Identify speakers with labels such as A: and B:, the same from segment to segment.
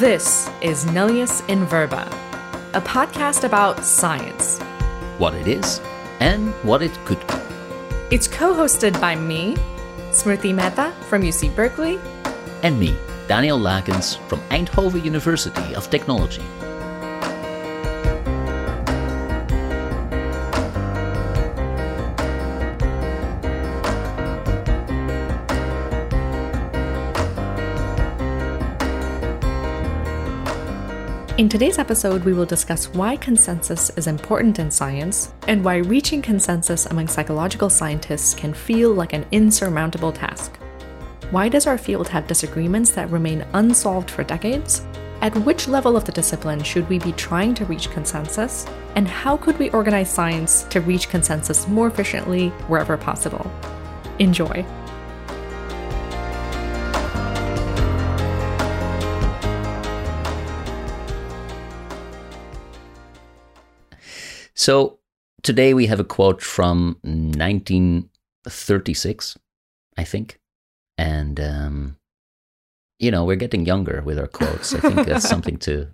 A: This is Nullius in Verba, a podcast about science.
B: What it is and what it could be.
A: It's co hosted by me, Smriti Mehta from UC Berkeley,
B: And me, Daniel Lakens from Eindhoven University of Technology.
A: In today's episode, we will discuss why consensus is important in science and why reaching consensus among psychological scientists can feel like an insurmountable task. Why does our field have disagreements that remain unsolved for decades? At which level of the discipline should we be trying to reach consensus? And how could we organize science to reach consensus more efficiently wherever possible? Enjoy.
B: So today we have a quote from 1936, I think. And, um, you know, we're getting younger with our quotes. I think that's something to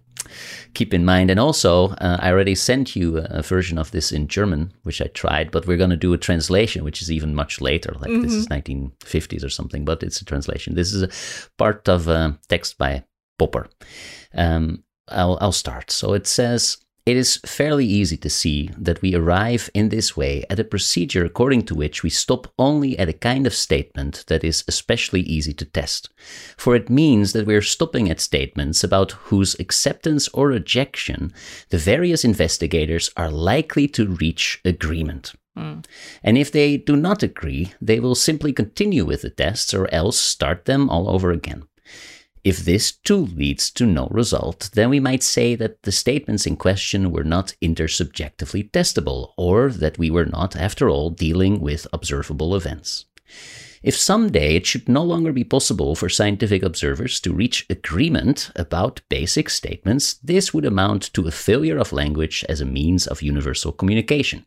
B: keep in mind. And also, uh, I already sent you a version of this in German, which I tried, but we're going to do a translation, which is even much later. Like this is 1950s or something, but it's a translation. This is a part of a text by Popper. Um, I'll, I'll start. So it says, it is fairly easy to see that we arrive in this way at a procedure according to which we stop only at a kind of statement that is especially easy to test. For it means that we are stopping at statements about whose acceptance or rejection the various investigators are likely to reach agreement. Hmm. And if they do not agree, they will simply continue with the tests or else start them all over again. If this too leads to no result, then we might say that the statements in question were not intersubjectively testable, or that we were not, after all, dealing with observable events. If someday it should no longer be possible for scientific observers to reach agreement about basic statements, this would amount to a failure of language as a means of universal communication.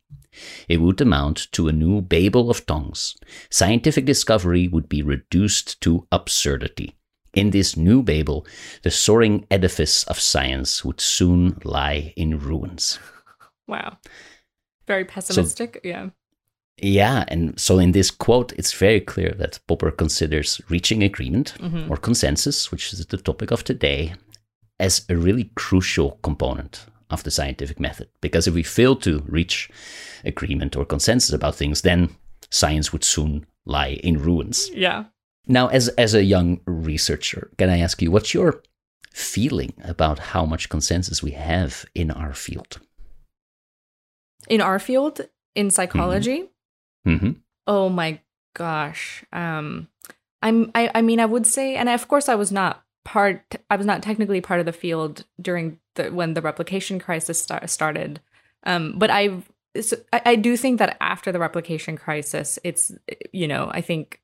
B: It would amount to a new Babel of tongues. Scientific discovery would be reduced to absurdity. In this new Babel, the soaring edifice of science would soon lie in ruins.
A: Wow. Very pessimistic. yeah.
B: Yeah, and so in this quote, it's very clear that Popper considers reaching agreement mm-hmm. or consensus, which is the topic of today, as a really crucial component of the scientific method. Because if we fail to reach agreement or consensus about things, then science would soon lie in ruins.
A: Yeah.
B: Now, as as a young researcher, can I ask you what's your feeling about how much consensus we have in our field?
A: In our field, in psychology,
B: hmm
A: Oh my gosh. Um I'm I, I mean I would say and of course I was not part I was not technically part of the field during the when the replication crisis sta- started. Um but I so I, I do think that after the replication crisis it's you know I think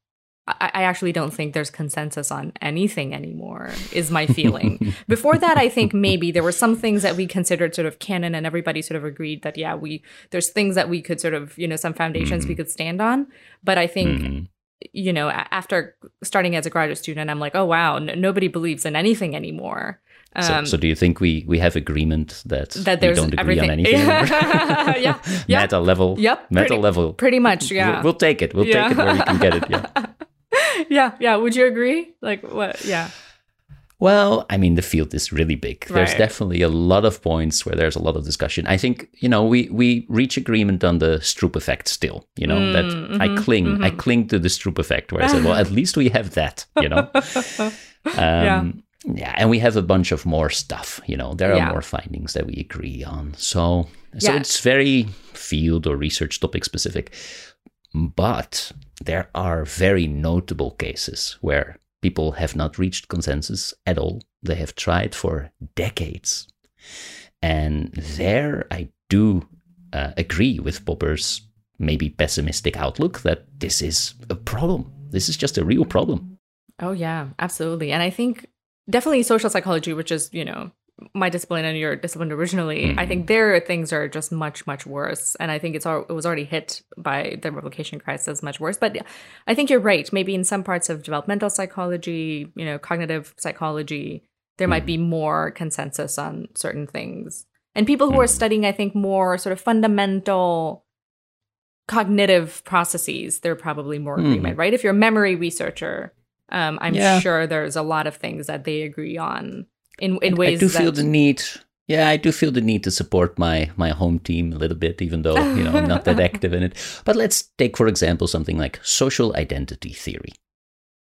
A: I, I actually don't think there's consensus on anything anymore, is my feeling. Before that, I think maybe there were some things that we considered sort of canon and everybody sort of agreed that, yeah, we there's things that we could sort of, you know, some foundations we could stand on. But I think,
B: Mhm.
A: you know, after starting as a graduate student, I'm like, oh, wow, n- nobody believes in anything anymore.
B: So,
A: Um,
B: so do you think we, we have agreement that,
A: that
B: we
A: there's
B: don't agree
A: everything.
B: on anything?
A: yeah. Yeah.
B: Meta level.
A: Yep,
B: Meta
A: pretty-
B: level.
A: Pretty much.
B: We'll-
A: Yeah.
B: We'll, take it. We'll
A: Yeah.
B: take it where we can get it. Yeah.
A: yeah. Yeah. Would you agree? Like, what? Yeah.
B: Well, I mean, the field is really big. There's definitely a lot of points where there's a lot of discussion. I think, you know, we, we reach agreement on the Stroop effect still, you know,
A: Mm,
B: that I
A: mhm,
B: cling, I cling to the Stroop effect where I said, well, at least we have that, you know? Um, yeah. And we have a bunch of more stuff, you know, there are
A: Yeah.
B: more findings that we agree on. So, so
A: Yeah.
B: it's very field or research topic specific. But there are very notable cases where people have not reached consensus at all. They have tried for decades. And there I do uh, agree with Popper's maybe pessimistic outlook that this is a problem. This is just a real problem.
A: Oh yeah, absolutely. And I think definitely social psychology, which is, you know, my discipline and your discipline originally, I think their things are just much much worse, and I think it's all it was already hit by the replication crisis much worse. But I think you're right. Maybe in some parts of developmental psychology, you know, cognitive psychology, there might be more consensus on certain things. And people who are
B: Mhm.
A: studying, I think, more sort of fundamental cognitive processes, they're probably more agreement, right? If you're a memory researcher, um, I'm
B: Yeah.
A: sure there's a lot of things that they agree on in in
B: I
A: ways
B: do
A: that
B: feel the need. Yeah, I do feel the need to support my my home team a little bit, even though you know I'm not that active in it. But let's take, for example, something like social identity theory.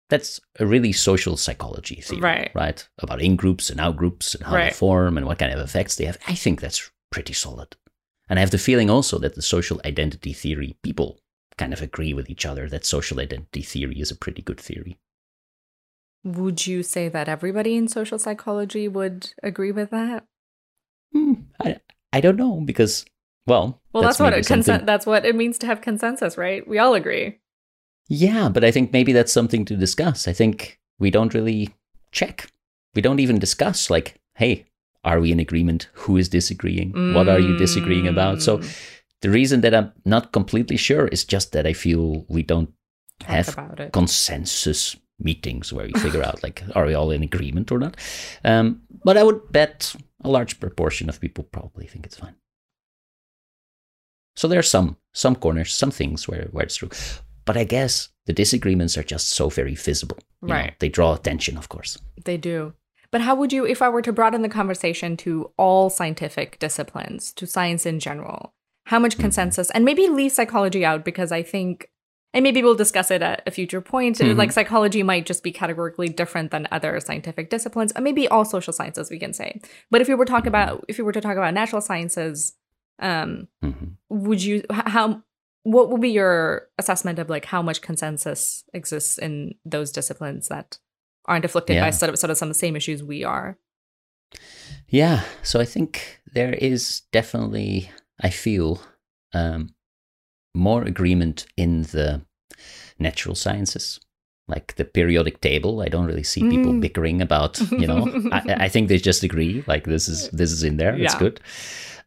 B: That's a really social psychology theory,
A: Right.
B: Right, about in groups and out groups and how they form and what kind of effects they have. I think that's pretty solid, and I have the feeling also that the social identity theory people kind of agree with each other that social identity theory is a pretty good theory.
A: Would you say that everybody in social psychology would agree with that?
B: Hmm, I I don't know because well,
A: Well, that's, what it consen- that's what it means to have consensus, right? We all agree.
B: Yeah, but I think maybe that's something to discuss. I think we don't really check. We don't even discuss, like, hey, are we in agreement? Who is disagreeing? What are you disagreeing about? So
A: Mm,
B: the reason that I'm not completely sure is just that I feel we don't
A: talk
B: have consensus meetings where we figure out, like, are we all in agreement or not? Um, but I would bet a large proportion of people probably think it's fine. So there are some some corners, some things where, where it's true. But I guess the disagreements are just so very visible. you know.
A: Right.
B: They draw attention, of course.
A: They do. But how would you, if I were to broaden the conversation to all scientific disciplines, to science in general, how much
B: Mhm.
A: consensus, and maybe leave psychology out because I think, and maybe we'll discuss it at a future point.
B: Mhm.
A: Like psychology might just be categorically different than other scientific disciplines, and maybe all social sciences we can say. But if you were talk
B: Mhm.
A: about, if we were to talk about natural sciences, um,
B: Mhm.
A: would you how what would be your assessment of like how much consensus exists in those disciplines that aren't afflicted by
B: Yeah.
A: sort of, sort of some of the same issues we are
B: Yeah, so I think there is definitely, I feel, um, more agreement in the natural sciences, like the periodic table. I don't really see people
A: Mm.
B: bickering about, you know. I, I think they just agree, like this is this is in there. It's good.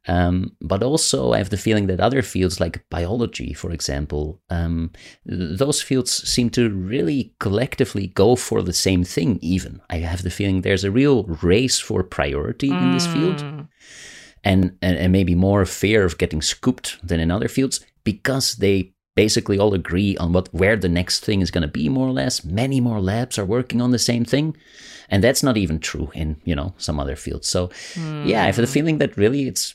B: Um, but also, I have the feeling that other fields, like biology, for example, um, those fields seem to really collectively go for the same thing. Even I have the feeling there's a real race for priority in this field
A: Mm.
B: and, and and maybe more fear of getting scooped than in other fields because they basically all agree on what where the next thing is going to be more or less. Many more labs are working on the same thing and that's not even true in you know some other fields. So yeah i have the
A: Mm.
B: feeling that really it's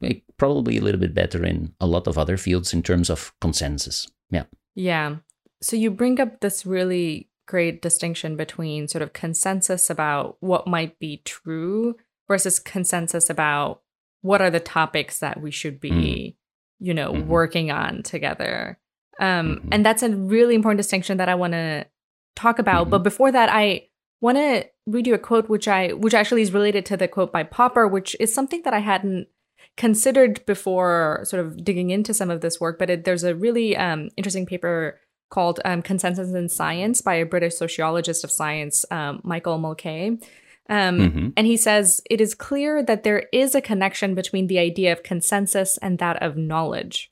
B: like, probably a little bit better in a lot of other fields in terms of consensus. Yeah.
A: Yeah. So you bring up this really great distinction between sort of consensus about what might be true versus consensus about what are the topics that we should be
B: Mm.
A: You know
B: Mhm.
A: working on together um
B: Mhm.
A: and that's a really important distinction that i want to talk about
B: Mhm.
A: but before that i want to read you a quote which i which actually is related to the quote by popper which is something that i hadn't considered before sort of digging into some of this work but it, there's a really um, interesting paper called um, consensus in science by a british sociologist of science um, michael mulkay um,
B: Mhm.
A: and he says it is clear that there is a connection between the idea of consensus and that of knowledge.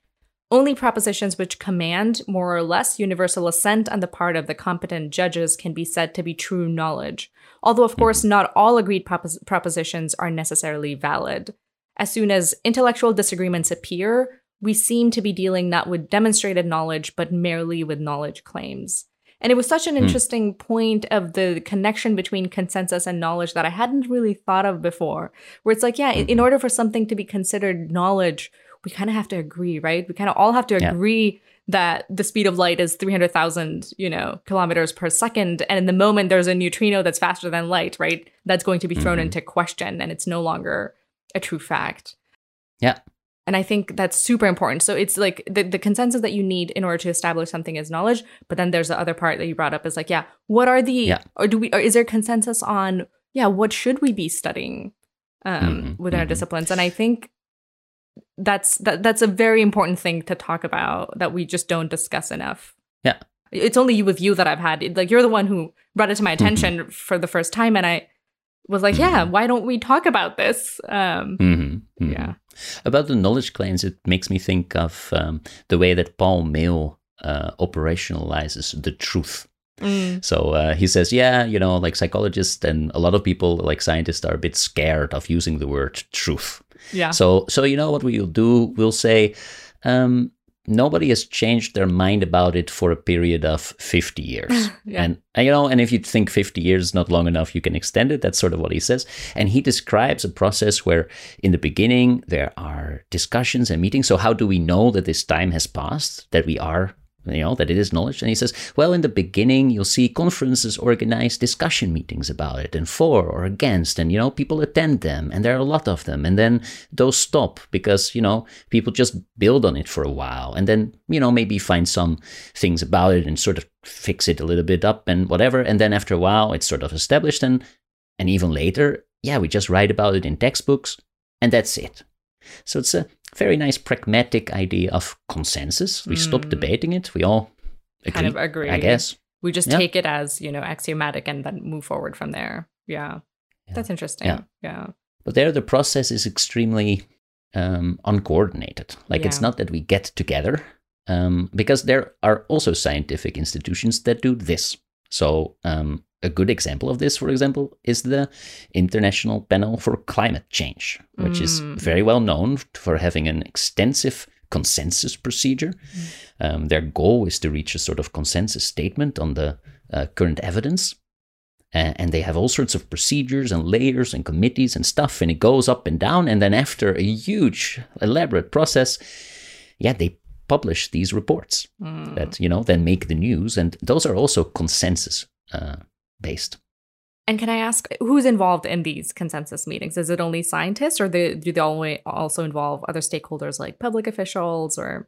A: Only propositions which command more or less universal assent on the part of the competent judges can be said to be true knowledge, although, of course, not all agreed propos- propositions are necessarily valid. As soon as intellectual disagreements appear, we seem to be dealing not with demonstrated knowledge, but merely with knowledge claims. And it was such an
B: Hmm.
A: interesting point of the connection between consensus and knowledge that I hadn't really thought of before. Where it's like, yeah, in- in order for something to be considered knowledge, we kind of have to agree, right? We kind of all have to
B: Yeah.
A: agree that the speed of light is 300,000, you know, kilometers per second. And in the moment there's a neutrino that's faster than light, right? That's going to be thrown
B: Mhm.
A: into question and it's no longer a true fact.
B: Yeah.
A: And I think that's super important. So it's like the, the consensus that you need in order to establish something as knowledge. But then there's the other part that you brought up is like, yeah, what are the,
B: Yeah.
A: or do we, or is there consensus on, yeah, what should we be studying um,
B: Mhm,
A: within our
B: mhm.
A: disciplines? And I think that's, that, that's a very important thing to talk about that we just don't discuss enough.
B: Yeah.
A: It's only you with you that I've had. Like, you're the one who brought it to my
B: Mm-hmm.
A: attention for the first time. And I was like, yeah, why don't we talk about this? Um,
B: Mhm, mhm.
A: Yeah.
B: About the knowledge claims, it makes me think of um, the way that Paul Meehl uh, operationalizes the truth
A: Mm.
B: So uh, he says, yeah, you know, like psychologists and a lot of people, like scientists, are a bit scared of using the word truth.
A: Yeah.
B: So, so you know what we'll do? We'll say, um, nobody has changed their mind about it for a period of 50 years.
A: Yeah.
B: And, you know, and if you think 50 years is not long enough, you can extend it. That's sort of what he says. And he describes a process where in the beginning there are discussions and meetings. So how do we know that this time has passed, that we are you know that it is knowledge. And he says well in the beginning you'll see conferences organize discussion meetings about it and for or against and you know people attend them and there are a lot of them and then those stop because you know people just build on it for a while and then you know maybe find some things about it and sort of fix it a little bit up and whatever and then after a while it's sort of established and and even later yeah we just write about it in textbooks and that's it so it's a very nice pragmatic idea of consensus. We stop
A: Mm.
B: debating it. We all agree,
A: Kind of agree.
B: I guess.
A: We just
B: Yeah.
A: take it as, you know, axiomatic and then move forward from there. Yeah.
B: Yeah.
A: That's interesting.
B: Yeah.
A: Yeah.
B: But there, the process is extremely um, uncoordinated. Like it's not that we get together, um, because there are also scientific institutions that do this. So um, a good example of this, for example, is the International Panel for Climate Change, which is
A: Mm.
B: very well known for having an extensive consensus procedure. Um, their goal is to reach a sort of consensus statement on the uh, current evidence. A- and they have all sorts of procedures and layers and committees and stuff, and it goes up and down. And then, after a huge, elaborate process, yeah, they publish these reports
A: Mm.
B: that you know then make the news, and those are also consensus uh, based.
A: And can I ask who's involved in these consensus meetings? Is it only scientists, or do they always also involve other stakeholders like public officials or?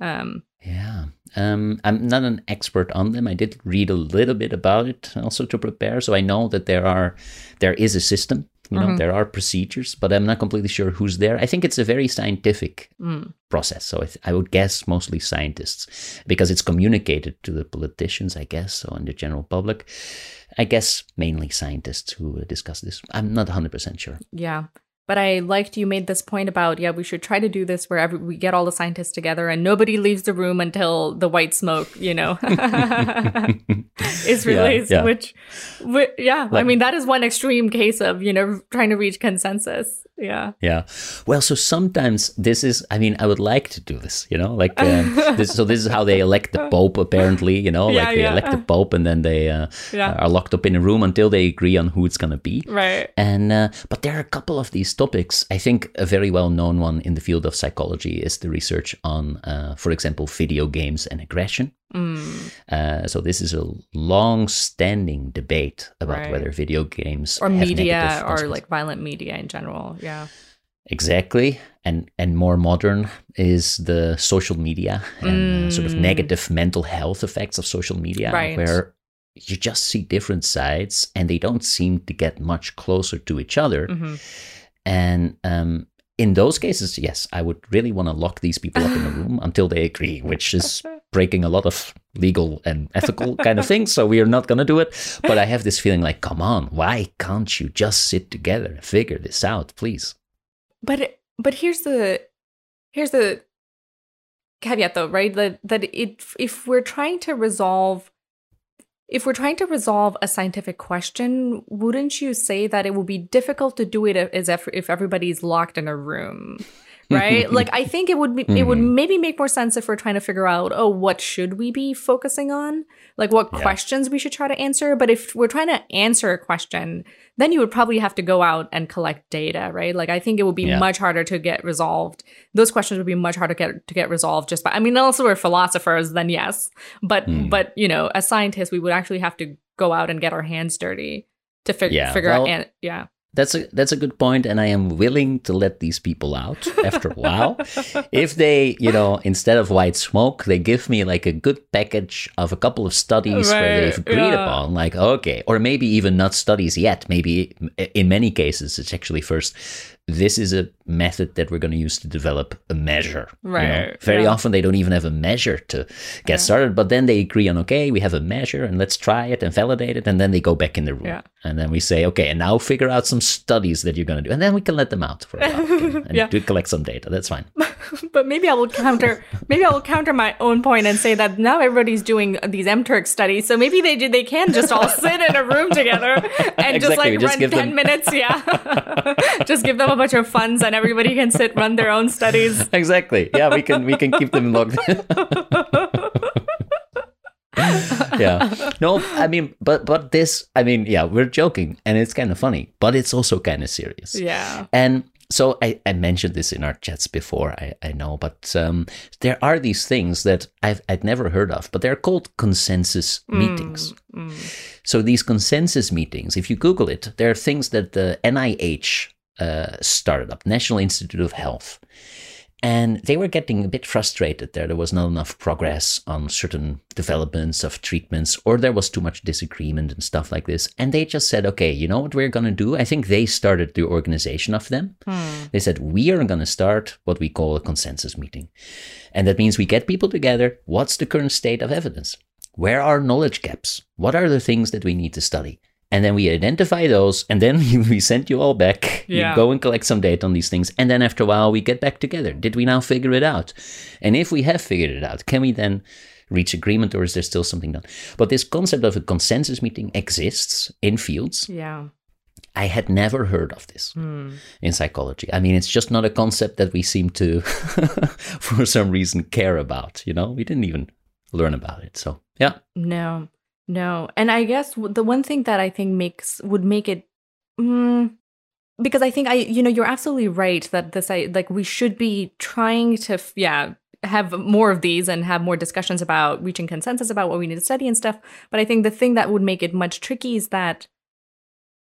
A: Um,
B: Yeah, um, I'm not an expert on them. I did read a little bit about it also to prepare, so I know that there are there is a system. You know,
A: Mhm.
B: there are procedures, but I'm not completely sure who's there. I think it's a very scientific
A: mm,
B: process. So I, th- I would guess mostly scientists because it's communicated to the politicians, I guess, so and the general public. I guess mainly scientists who discuss this. I'm not 100% sure.
A: yeah. But I liked you made this point about yeah we should try to do this where every, we get all the scientists together and nobody leaves the room until the white smoke you know is released.
B: yeah.
A: Which, whi- yeah, I mean that is one extreme case of you know trying to reach consensus. Yeah.
B: Yeah. Well, so sometimes this is, I mean, I would like to do this, you know, like, um, this, so this is how they elect the Pope, apparently, you know,
A: Yeah,
B: like they
A: yeah.
B: elect the Pope and then they uh,
A: Yeah.
B: are locked up in a room until they agree on who it's going to be.
A: Right.
B: And uh, but there are a couple of these topics. I think a very well known one in the field of psychology is the research on, uh, for example, video games and aggression.
A: Mm.
B: Uh, so this is a long-standing debate about
A: Right.
B: whether video games
A: Or media or like violent media in general. Yeah.
B: Exactly. And and more modern is the social media and uh, sort of
A: Mm.
B: negative mental health effects of social media
A: Right.
B: where you just see different sides and they don't seem to get much closer to each other.
A: hmm
B: And um, in those cases, yes, I would really want to lock these people up in a room until they agree, which is breaking a lot of legal and ethical kind of things. So we are not going to do it. But I have this feeling like, come on, why can't you just sit together and figure this out, please?
A: But but here's the here's the caveat though, right? That that it if we're trying to resolve if we're trying to resolve a scientific question, wouldn't you say that it would be difficult to do it as if if everybody's locked in a room? Right? like I think it would be it would
B: Mhm.
A: maybe make more sense if we're trying to figure out, oh, what should we be focusing on? Like what
B: Yeah.
A: questions we should try to answer. But if we're trying to answer a question, then you would probably have to go out and collect data, right? Like I think it would be
B: Yeah.
A: much harder to get resolved. Those questions would be much harder to get to get resolved just by I mean, unless we're philosophers, then yes. But
B: Hmm.
A: but you know, as scientists, we would actually have to go out and get our hands dirty to fig-
B: Yeah,
A: figure
B: well-
A: out and yeah.
B: That's a that's a good point, and I am willing to let these people out after a while. if they, you know, instead of white smoke, they give me like a good package of a couple of studies where they've agreed
A: yeah.
B: upon, like okay, or maybe even not studies yet. Maybe in many cases, it's actually first. This is a method that we're going to use to develop a measure. you know.
A: Right,
B: Very
A: yeah.
B: often they don't even have a measure to get
A: Yeah.
B: started, but then they agree on okay, we have a measure and let's try it and validate it, and then they go back in the room.
A: Yeah.
B: And then we say, okay, and now figure out some studies that you're going to do. And then we can let them out for a while and, and collect some data. That's fine.
A: but maybe I will counter. Maybe I will counter my own point and say that now everybody's doing these mTurk studies, so maybe they they can just all sit in a room together and
B: Exactly,
A: just like
B: just
A: run ten
B: them-
A: minutes. Yeah, just give them a bunch of funds and everybody can sit run their own studies.
B: exactly. Yeah, we can we can keep them locked. yeah. No, I mean, but but this, I mean, yeah, we're joking, and it's kind of funny, but it's also kind of serious.
A: Yeah.
B: And so I, I mentioned this in our chats before, I, I know, but um, there are these things that I've I'd never heard of, but they're called consensus meetings. So these consensus meetings, if you Google it, there are things that the NIH uh, started up, National Institute of Health. And they were getting a bit frustrated there. There was not enough progress on certain developments of treatments, or there was too much disagreement and stuff like this. And they just said, okay, you know what we're going to do? I think they started the organization of them. Hmm. They said, we are going to start what we call a consensus meeting. And that means we get people together. What's the current state of evidence? Where are knowledge gaps? What are the things that we need to study? And then we identify those, and then we send you all back.
A: Yeah.
B: You go and collect some data on these things, and then after a while, we get back together. Did we now figure it out? And if we have figured it out, can we then reach agreement, or is there still something done? But this concept of a consensus meeting exists in fields.
A: Yeah.
B: I had never heard of this
A: Hmm.
B: in psychology. I mean, it's just not a concept that we seem to, for some reason, care about. You know, we didn't even learn about it. So, yeah.
A: No, no. And I guess the one thing that I think makes would make it, mm, because I think I, you know, you're absolutely right that this, I like, we should be trying to, yeah, have more of these and have more discussions about reaching consensus about what we need to study and stuff. But I think the thing that would make it much tricky is that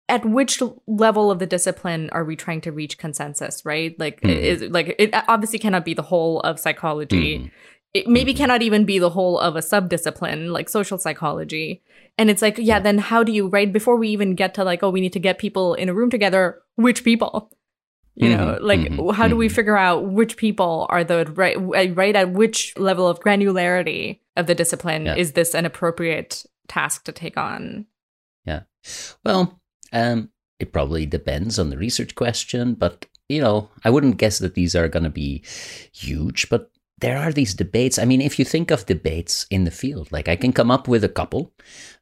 A: at which level of the discipline are we trying to reach consensus, right? Like,
B: Mhm.
A: is like it obviously cannot be the whole of psychology
B: Mhm.
A: It maybe
B: Mhm.
A: cannot even be the whole of a subdiscipline like social psychology and it's like yeah, then how do you right before we even get to like oh we need to get people in a room together which people you know
B: Mhm,
A: like
B: mhm,
A: how do we
B: mhm.
A: figure out which people are the right right at which level of granularity of the discipline
B: Yeah.
A: is this an appropriate task to take on Yeah.
B: Well, um, it probably depends on the research question, but you know, I wouldn't guess that these are going to be huge, but there are these debates. I mean, if you think of debates in the field, like I can come up with a couple.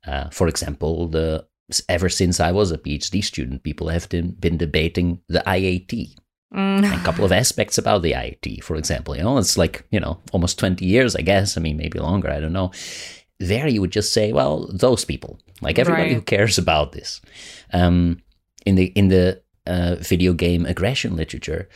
B: Uh, for example, the ever since I was a PhD student, people have been, been debating the IAT
A: Mm.
B: a couple of aspects about the IAT, for example. You know, it's like, you know, almost 20 years, I guess. I mean, maybe longer, I don't know. There you would just say, well, those people, like everybody
A: Right.
B: who cares about this. Um, in the in the uh, video game aggression literature,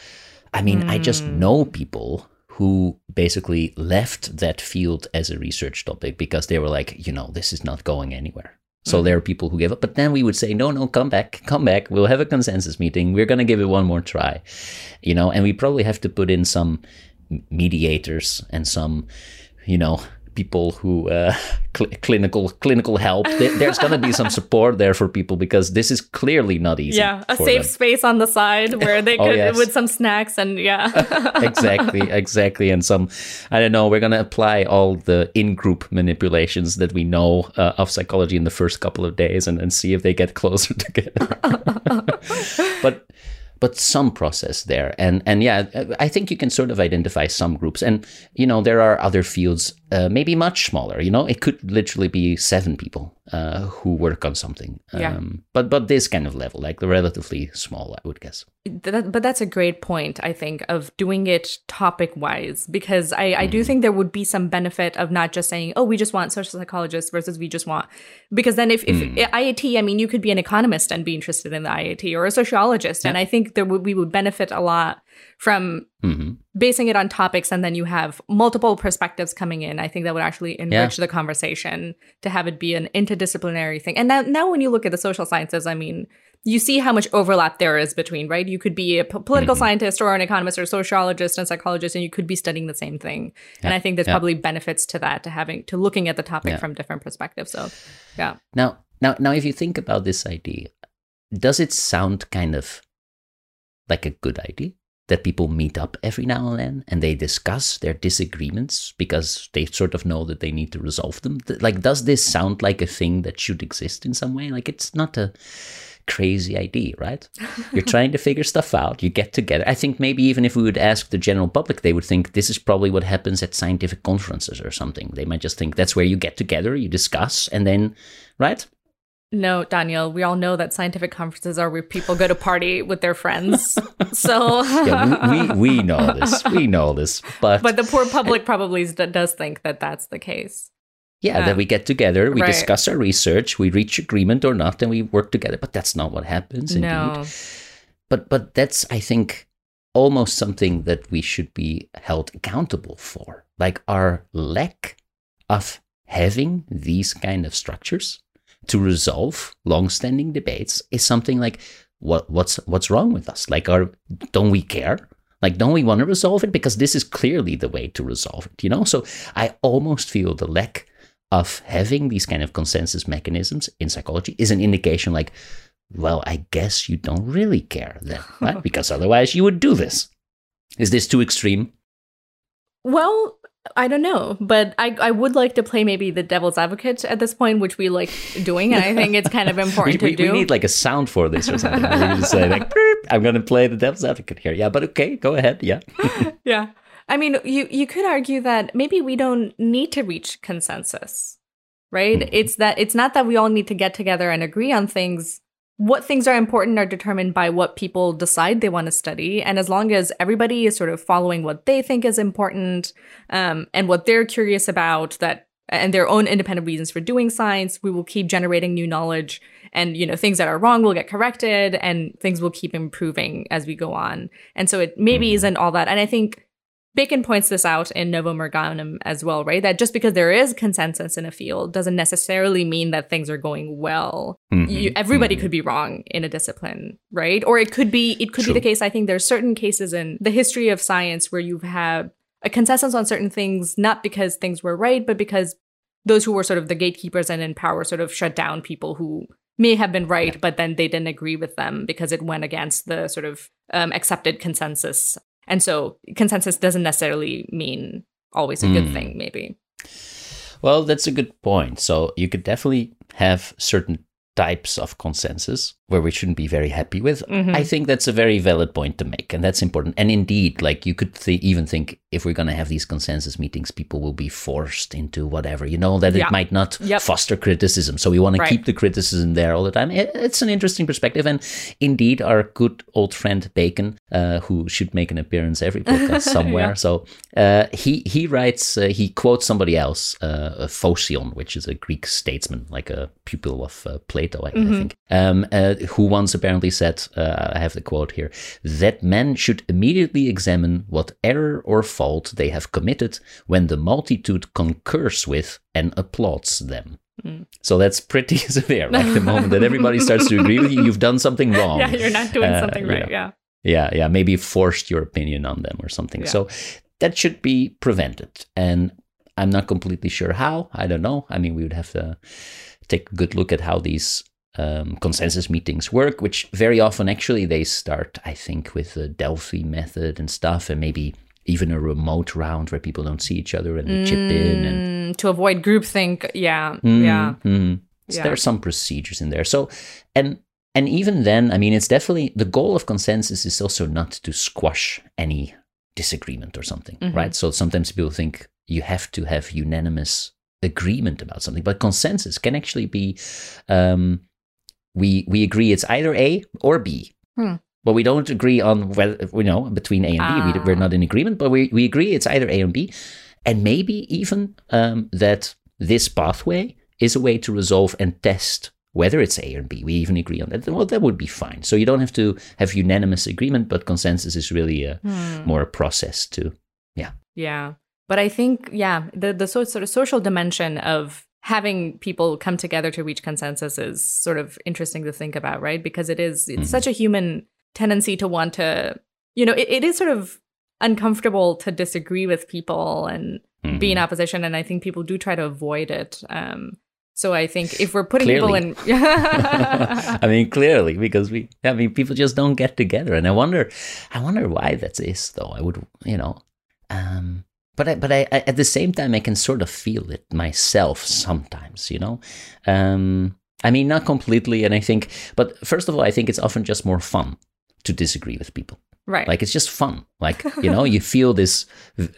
B: I mean, I just
A: Hmm.
B: know people who basically left that field as a research topic because they were like, you know, this is not going anywhere. So hmm. there are people who give up, but then we would say, no, no, come back, come back. We'll have a consensus meeting. We're going to give it one more try, you know, and we probably have to put in some mediators and some, you know, people who uh, cl- clinical clinical help. There's going to be some support there for people because this is clearly not easy.
A: yeah a safe
B: them.
A: space on the side where they
B: Oh,
A: could
B: yes.
A: with some snacks and yeah
B: exactly, exactly. And some, I don't know, we're going to apply all the in group manipulations that we know uh, of psychology in the first couple of days and, and see if they get closer together. but but some process there and and yeah i think you can sort of identify some groups and you know there are other fields uh, maybe much smaller you know it could literally be seven people uh, who work on something
A: Yeah.
B: um, but but this kind of level like the relatively small i would guess
A: that, but that's a great point i think of doing it topic wise because i, I
B: Mm-hmm.
A: do think there would be some benefit of not just saying oh we just want social psychologists versus we just want because then if, if
B: Mm.
A: iat i mean you could be an economist and be interested in the iat or a sociologist and i think there would we would benefit a lot from
B: hmm
A: basing it on topics and then you have multiple perspectives coming in i think that would actually enrich the conversation to have it be an interdisciplinary thing. And now, now when you look at the social sciences i mean you see how much overlap there is between right? You could be a p- political
B: Mhm.
A: scientist or an economist or a sociologist and psychologist and you could be studying the same thing. And i think there's
B: Yeah.
A: probably benefits to that to having to looking at the topic
B: Yeah.
A: from different perspectives. So yeah.
B: Now, now, now, if you think about this idea, does it sound kind of like a good idea that people meet up every now and then and they discuss their disagreements because they sort of know that they need to resolve them? Like, does this sound like a thing that should exist in some way? Like, it's not a crazy idea, right? You're trying to figure stuff out. You get together. I think maybe even if we would ask the general public, they would think this is probably what happens at scientific conferences or something. They might just think that's where you get together, you discuss, and then, right?
A: No, Daniel, we all know that scientific conferences are where people go to party with their friends. So
B: yeah, we, we, we know this. We know this. But
A: But the poor public probably does think that that's the case.
B: Yeah, that we get together, we
A: right.
B: discuss our research, we reach agreement or not, and we work together. But that's not what happens. Indeed.
A: No.
B: But but that's I think almost something that we should be held accountable for. Like our lack of having these kind of structures to resolve long-standing debates is something like what what's what's wrong with us? Like our don't we care? Like don't we want to resolve it? Because this is clearly the way to resolve it, you know? So I almost feel the lack of having these kind of consensus mechanisms in psychology is an indication like well i guess you don't really care then right because otherwise you would do this is this too extreme
A: well I don't know, but I, I would like to play maybe the devil's advocate at this point, which we like doing, and I think it's kind of important
B: we, we,
A: to do.
B: We need like a sound for this or something. we just say like, I'm going to play the devil's advocate here. Yeah, but okay, go ahead. Yeah,
A: yeah. I mean, you you could argue that maybe we don't need to reach consensus, right? Mm-hmm. It's that it's not that we all need to get together and agree on things. What things are important are determined by what people decide they want to study, and as long as everybody is sort of following what they think is important um, and what they're curious about, that and their own independent reasons for doing science, we will keep generating new knowledge, and you know things that are wrong will get corrected, and things will keep improving as we go on. And so it maybe isn't all that, and I think Bacon points this out in Novum Organum as well, right? That just because there is consensus in a field doesn't necessarily mean that things are going well.
B: Mm-hmm.
A: You, everybody
B: mm-hmm.
A: could be wrong in a discipline, right? Or it could be it could
B: True.
A: be the case. I think there's certain cases in the history of science where you've had a consensus on certain things, not because things were right, but because those who were sort of the gatekeepers and in power sort of shut down people who may have been right, but then they didn't agree with them because it went against the sort of um, accepted consensus. And so consensus doesn't necessarily mean always a good
B: Mm.
A: thing, maybe.
B: Well, that's a good point. So you could definitely have certain types of consensus where we shouldn't be very happy with.
A: Mhm.
B: I think that's a very valid point to make, and that's important. And indeed, like you could th- even think if we're going to have these consensus meetings, people will be forced into whatever, you know, that
A: Yeah.
B: it might not
A: Yep.
B: foster criticism. So we want to keep the criticism there all the time. It- it's an interesting perspective, and indeed, our good old friend Bacon, uh, who should make an appearance every podcast somewhere.
A: Yeah.
B: So uh, he he writes, uh, he quotes somebody else, uh, Phocion, which is a Greek statesman, like a pupil of uh, Plato, I, I
A: Mhm.
B: think, um, uh, who once apparently said, uh, I have the quote here, that men should immediately examine what error or fault they have committed when the multitude concurs with and applauds them.
A: Mm.
B: So that's pretty severe. Like the moment that everybody starts to agree with you, you've done something wrong.
A: Yeah, you're not doing
B: Uh,
A: something
B: you
A: right.
B: know.
A: Yeah.
B: Yeah, yeah, maybe forced your opinion on them or something.
A: Yeah.
B: So that should be prevented. And I'm not completely sure how. I don't know. I mean, we would have to take a good look at how these um, consensus meetings work, which very often actually they start, I think, with the Delphi method and stuff, and maybe even a remote round where people don't see each other and they chip in and
A: Mm, to avoid groupthink. Yeah.
B: Mm,
A: Yeah.
B: mm. So
A: Yeah.
B: There are some procedures in there. So, and and even then, I mean, it's definitely the goal of consensus is also not to squash any disagreement or something,
A: Mhm.
B: right? So sometimes people think you have to have unanimous agreement about something, but consensus can actually be um, we we agree it's either A or B.
A: Hmm.
B: But we don't agree on whether you know between A and B. We,
A: Ah.
B: we're not in agreement, but we, we agree it's either A and B, and maybe even um, that this pathway is a way to resolve and test whether it's A or B. We even agree on that. Well, that would be fine. So you don't have to have unanimous agreement, but consensus is really a,
A: Hmm.
B: more a process to.
A: Yeah. Yeah. But I think, yeah, the, the so, sort of social dimension of having people come together to reach consensus is sort of interesting to think about, right? Because it is, it's
B: Mhm.
A: such a human tendency to want to, you know, it, it is sort of uncomfortable to disagree with people and be in
B: Mhm.
A: opposition. And I think people do try to avoid it. Um, so I think if we're putting
B: Clearly.
A: people in,
B: I mean, clearly, because we, I mean, people just don't get together, and I wonder, I wonder why that is, though. I would, you know, um, but I, but I, I, at the same time, I can sort of feel it myself sometimes, you know, um, I mean, not completely. And I think, but first of all, I think it's often just more fun to disagree with people.
A: Right.
B: Like it's just fun. Like, you know, you feel this,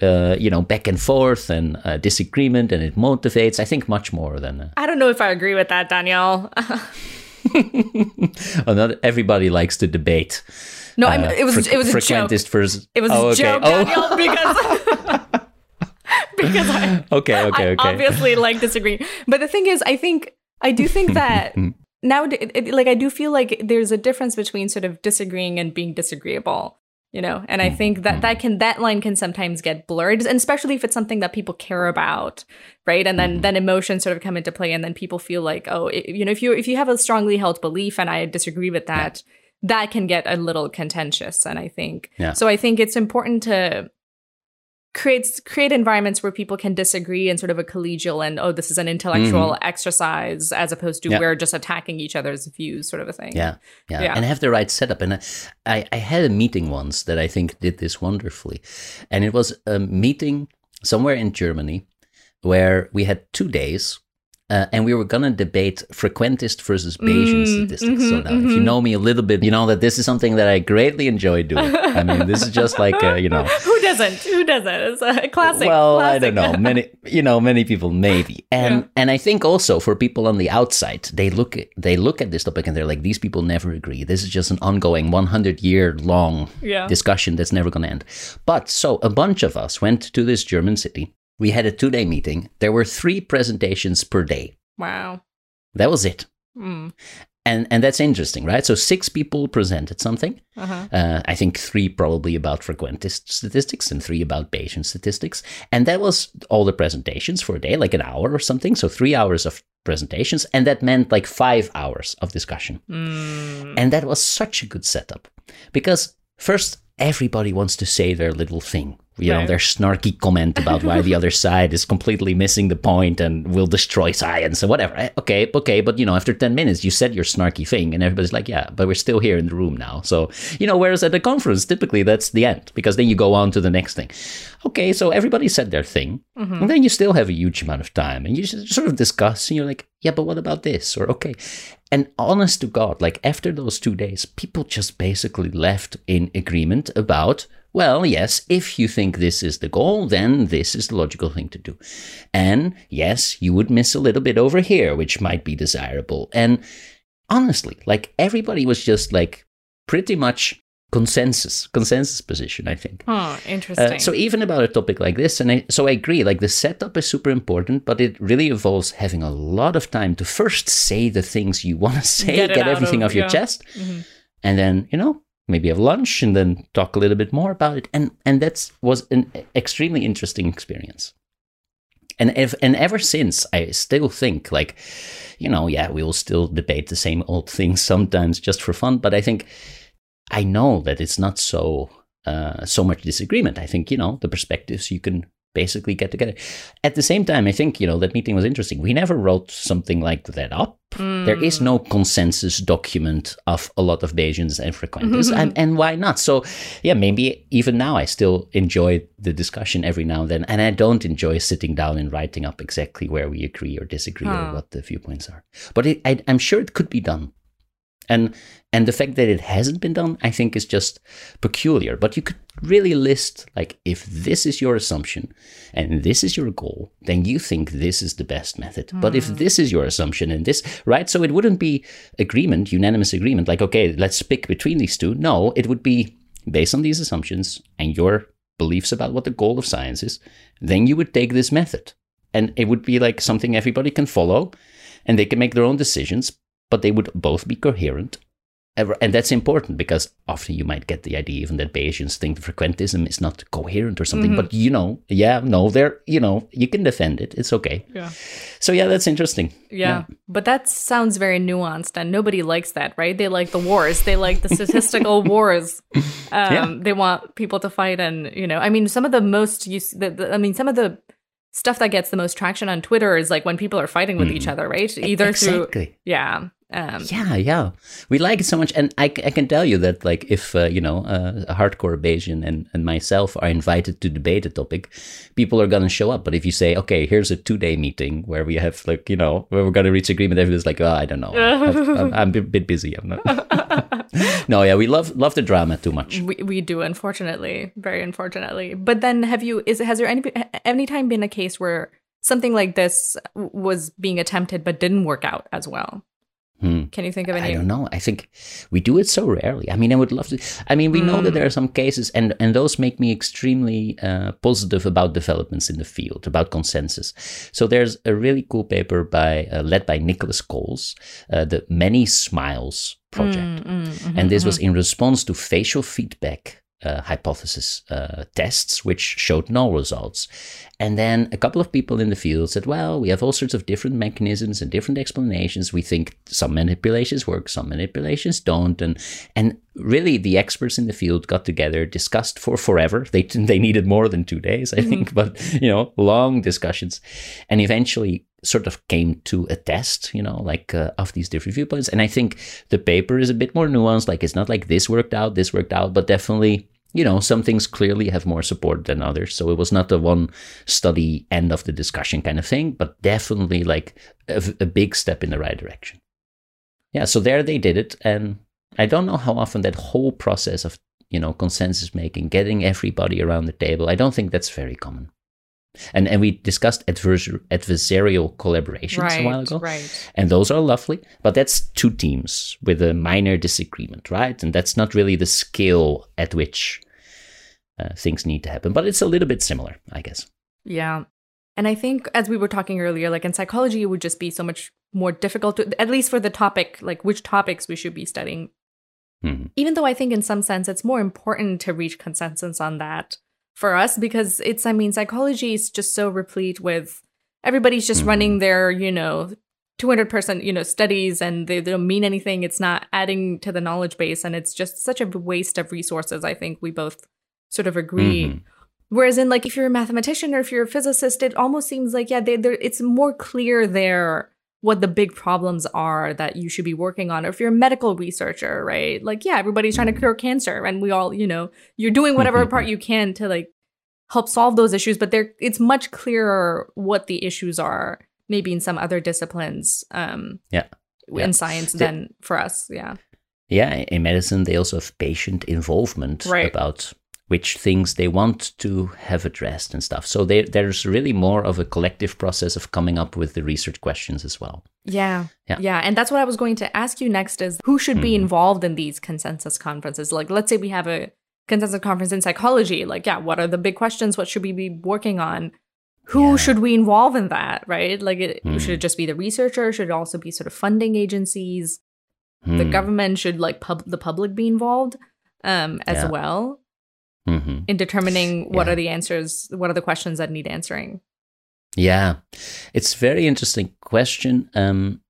B: uh, you know, back and forth and uh, disagreement and it motivates, I think, much more than. Uh,
A: I don't know if I agree with that, Daniel.
B: oh, not everybody likes to debate.
A: No, uh, it was it was a joke.
B: Versus,
A: it was
B: oh,
A: a
B: okay.
A: joke,
B: oh.
A: Daniel, because because I
B: okay, okay,
A: I
B: okay.
A: obviously like disagree. But the thing is, I think I do think that now, like I do feel like there's a difference between sort of disagreeing and being disagreeable you know and i mm, think that mm. that can that line can sometimes get blurred and especially if it's something that people care about right and then mm-hmm. then emotions sort of come into play and then people feel like oh it, you know if you if you have a strongly held belief and i disagree with that yeah. that can get a little contentious and i think
B: yeah.
A: so i think it's important to creates create environments where people can disagree in sort of a collegial and oh this is an intellectual mm-hmm. exercise as opposed to yeah. we're just attacking each other's views sort of a thing.
B: Yeah, yeah. Yeah. And have the right setup. And I, I had a meeting once that i think did this wonderfully. And it was a meeting somewhere in germany where we had two days uh, and we were going to debate frequentist versus Bayesian mm, statistics. Mm-hmm, so now, mm-hmm. if you know me a little bit, you know that this is something that I greatly enjoy doing. I mean, this is just like, uh, you know.
A: Who doesn't? Who doesn't? It's a classic.
B: Well,
A: classic.
B: I don't know. Many, you know, many people maybe. And yeah. and I think also for people on the outside, they look at, they look at this topic and they're like, these people never agree. This is just an ongoing 100 year long
A: yeah.
B: discussion that's never going to end. But so a bunch of us went to this German city we had a two day meeting. There were three presentations per day.
A: Wow.
B: That was it.
A: Mm.
B: And, and that's interesting, right? So six people presented something.
A: Uh-huh.
B: Uh, I think three probably about frequentist statistics and three about Bayesian statistics. And that was all the presentations for a day, like an hour or something. So three hours of presentations. And that meant like five hours of discussion.
A: Mm.
B: And that was such a good setup because first, everybody wants to say their little thing you right. know, their snarky comment about why the other side is completely missing the point and will destroy science and whatever. Eh, okay, okay, but you know, after 10 minutes, you said your snarky thing, and everybody's like, yeah, but we're still here in the room now. So, you know, whereas at a conference, typically that's the end because then you go on to the next thing. Okay, so everybody said their thing,
A: mm-hmm.
B: and then you still have a huge amount of time and you just sort of discuss, and you're like, yeah, but what about this? Or, okay. And honest to God, like after those two days, people just basically left in agreement about well, yes, if you think this is the goal, then this is the logical thing to do. And yes, you would miss a little bit over here, which might be desirable. And honestly, like everybody was just like pretty much consensus consensus position i think
A: oh interesting uh,
B: so even about a topic like this and I, so i agree like the setup is super important but it really involves having a lot of time to first say the things you want to say
A: get,
B: get everything
A: of,
B: off your chest
A: mm-hmm.
B: and then you know maybe have lunch and then talk a little bit more about it. And and that was an extremely interesting experience. And if and ever since i still think like you know yeah we will still debate the same old things sometimes just for fun. But i think i know that it's not so uh, so much disagreement. I think you know the perspectives you can basically get together. At the same time, I think, you know, that meeting was interesting. We never wrote something like that up.
A: Mm.
B: There is no consensus document of a lot of Bayesians and frequentists.
A: Mm-hmm.
B: And, and why not? So, yeah, maybe even now I still enjoy the discussion every now and then. And I don't enjoy sitting down and writing up exactly where we agree or disagree
A: huh.
B: or what the viewpoints are. But it, I, I'm sure it could be done. And and the fact that it hasn't been done, I think, is just peculiar. But you could really list, like, if this is your assumption and this is your goal, then you think this is the best method. Mm. But if
A: Hmm.
B: this is your assumption and this, right? So it wouldn't be agreement, unanimous agreement, like, okay, let's pick between these two. No, it would be based on these assumptions and your beliefs about what the goal of science is. Then you would take this method. And it would be like something everybody can follow and they can make their own decisions, but they would both be coherent and that's important because often you might get the idea even that Bayesians think the frequentism is not coherent or something.
A: Mm-hmm.
B: But you know, yeah, no, there, you know, you can defend it. It's okay.
A: Yeah.
B: So yeah, that's interesting.
A: Yeah. yeah. But that sounds very nuanced, and nobody likes that, right? They like the wars. They like the statistical wars. Um,
B: Yeah.
A: They want people to fight, and you know, I mean, some of the most use. The, the, I mean, some of the stuff that gets the most traction on Twitter is like when people are fighting with each
B: Mhm.
A: other, right? Either
B: exactly.
A: through yeah. Um,
B: Yeah, yeah, we like it so much, and I can tell you that like if uh, you know uh, a hardcore Bayesian and, and myself are invited to debate a topic, people are gonna show up. But if you say, okay, here's a two day meeting where we have like you know where we're gonna reach agreement, everyone's like, oh, I don't know, I'm, I'm, I'm a bit busy. I'm not. no, yeah, we love love the drama too much.
A: We, we do unfortunately very unfortunately but then have you is has there any any time been a case where something like this was being attempted but didn't work out as well
B: Hmm.
A: can you think of any
B: I don't know. I think we do it so rarely. I mean, I would love to. I mean, we know that
A: Mm.
B: there are some cases, and and those make me extremely uh, positive about developments in the field, about consensus. So there's a really cool paper by uh, led by Nicholas Coles, uh, the Many Smiles project,
A: Mm, mm, mhm,
B: and this
A: mhm.
B: was in response to facial feedback. Uh, hypothesis uh, tests, which showed no results. And then a couple of people in the field said, well, we have all sorts of different mechanisms and different explanations. We think some manipulations work, some manipulations don't. And, and really, the experts in the field got together, discussed for forever. They, they needed more than two days, I think, but, you know, long discussions. And eventually sort of came to a test, you know, like uh, of these different viewpoints. And I think the paper is a bit more nuanced. Like it's not like this worked out, this worked out, but definitely you know, some things clearly have more support than others. So it was not a one study end of the discussion kind of thing, but definitely like a, a big step in the right direction. Yeah, so there they did it. And I don't know how often that whole process of, you know, consensus making, getting everybody around the table, I don't think that's very common. And, and we discussed advers- adversarial collaborations
A: right
B: a while ago.
A: right
B: And those are lovely, but that's two teams with a minor disagreement, right? And that's not really the scale at which uh, things need to happen, but it's a little bit similar, I guess.
A: Yeah. And I think, as we were talking earlier, like in psychology, it would just be so much more difficult, to, at least for the topic, like which topics we should be studying.
B: Mhm.
A: Even though I think, in some sense, it's more important to reach consensus on that for us because it's, I mean, psychology is just so replete with everybody's just
B: Mhm.
A: running their, you know, 200% you know studies and they, they don't mean anything it's not adding to the knowledge base and it's just such a waste of resources i think we both sort of agree
B: Mhm.
A: Whereas in like if you're a mathematician or if you're a physicist, it almost seems like yeah, they, they're, it's more clear there what the big problems are that you should be working on. Or if you're a medical researcher, right? Like yeah, everybody's trying to cure cancer, and we all you know you're doing whatever part you can to like help solve those issues. But there, it's much clearer what the issues are. Maybe in some other disciplines, um,
B: Yeah.
A: in
B: Yeah.
A: science
B: The-
A: than for us. Yeah,
B: Yeah, in medicine, they also have patient involvement
A: Right.
B: about which things they want to have addressed and stuff. So they, there's really more of a collective process of coming up with the research questions as well.
A: Yeah.
B: Yeah.
A: Yeah. And that's what I was going to ask you next is who should be
B: Mhm.
A: involved in these consensus conferences? Like, let's say we have a consensus conference in psychology. Like, yeah, what are the big questions? What should we be working on? Who
B: Yeah.
A: should we involve in that? Right? Like, it,
B: Hmm.
A: should it just be the researcher? Should it also be sort of funding agencies? The
B: Hmm.
A: government should like pub- the public be involved um, as
B: Yeah.
A: well
B: Mhm.
A: in determining what
B: Yeah.
A: are the answers, what are the questions that need answering.
B: Yeah, it's a very interesting question. Um,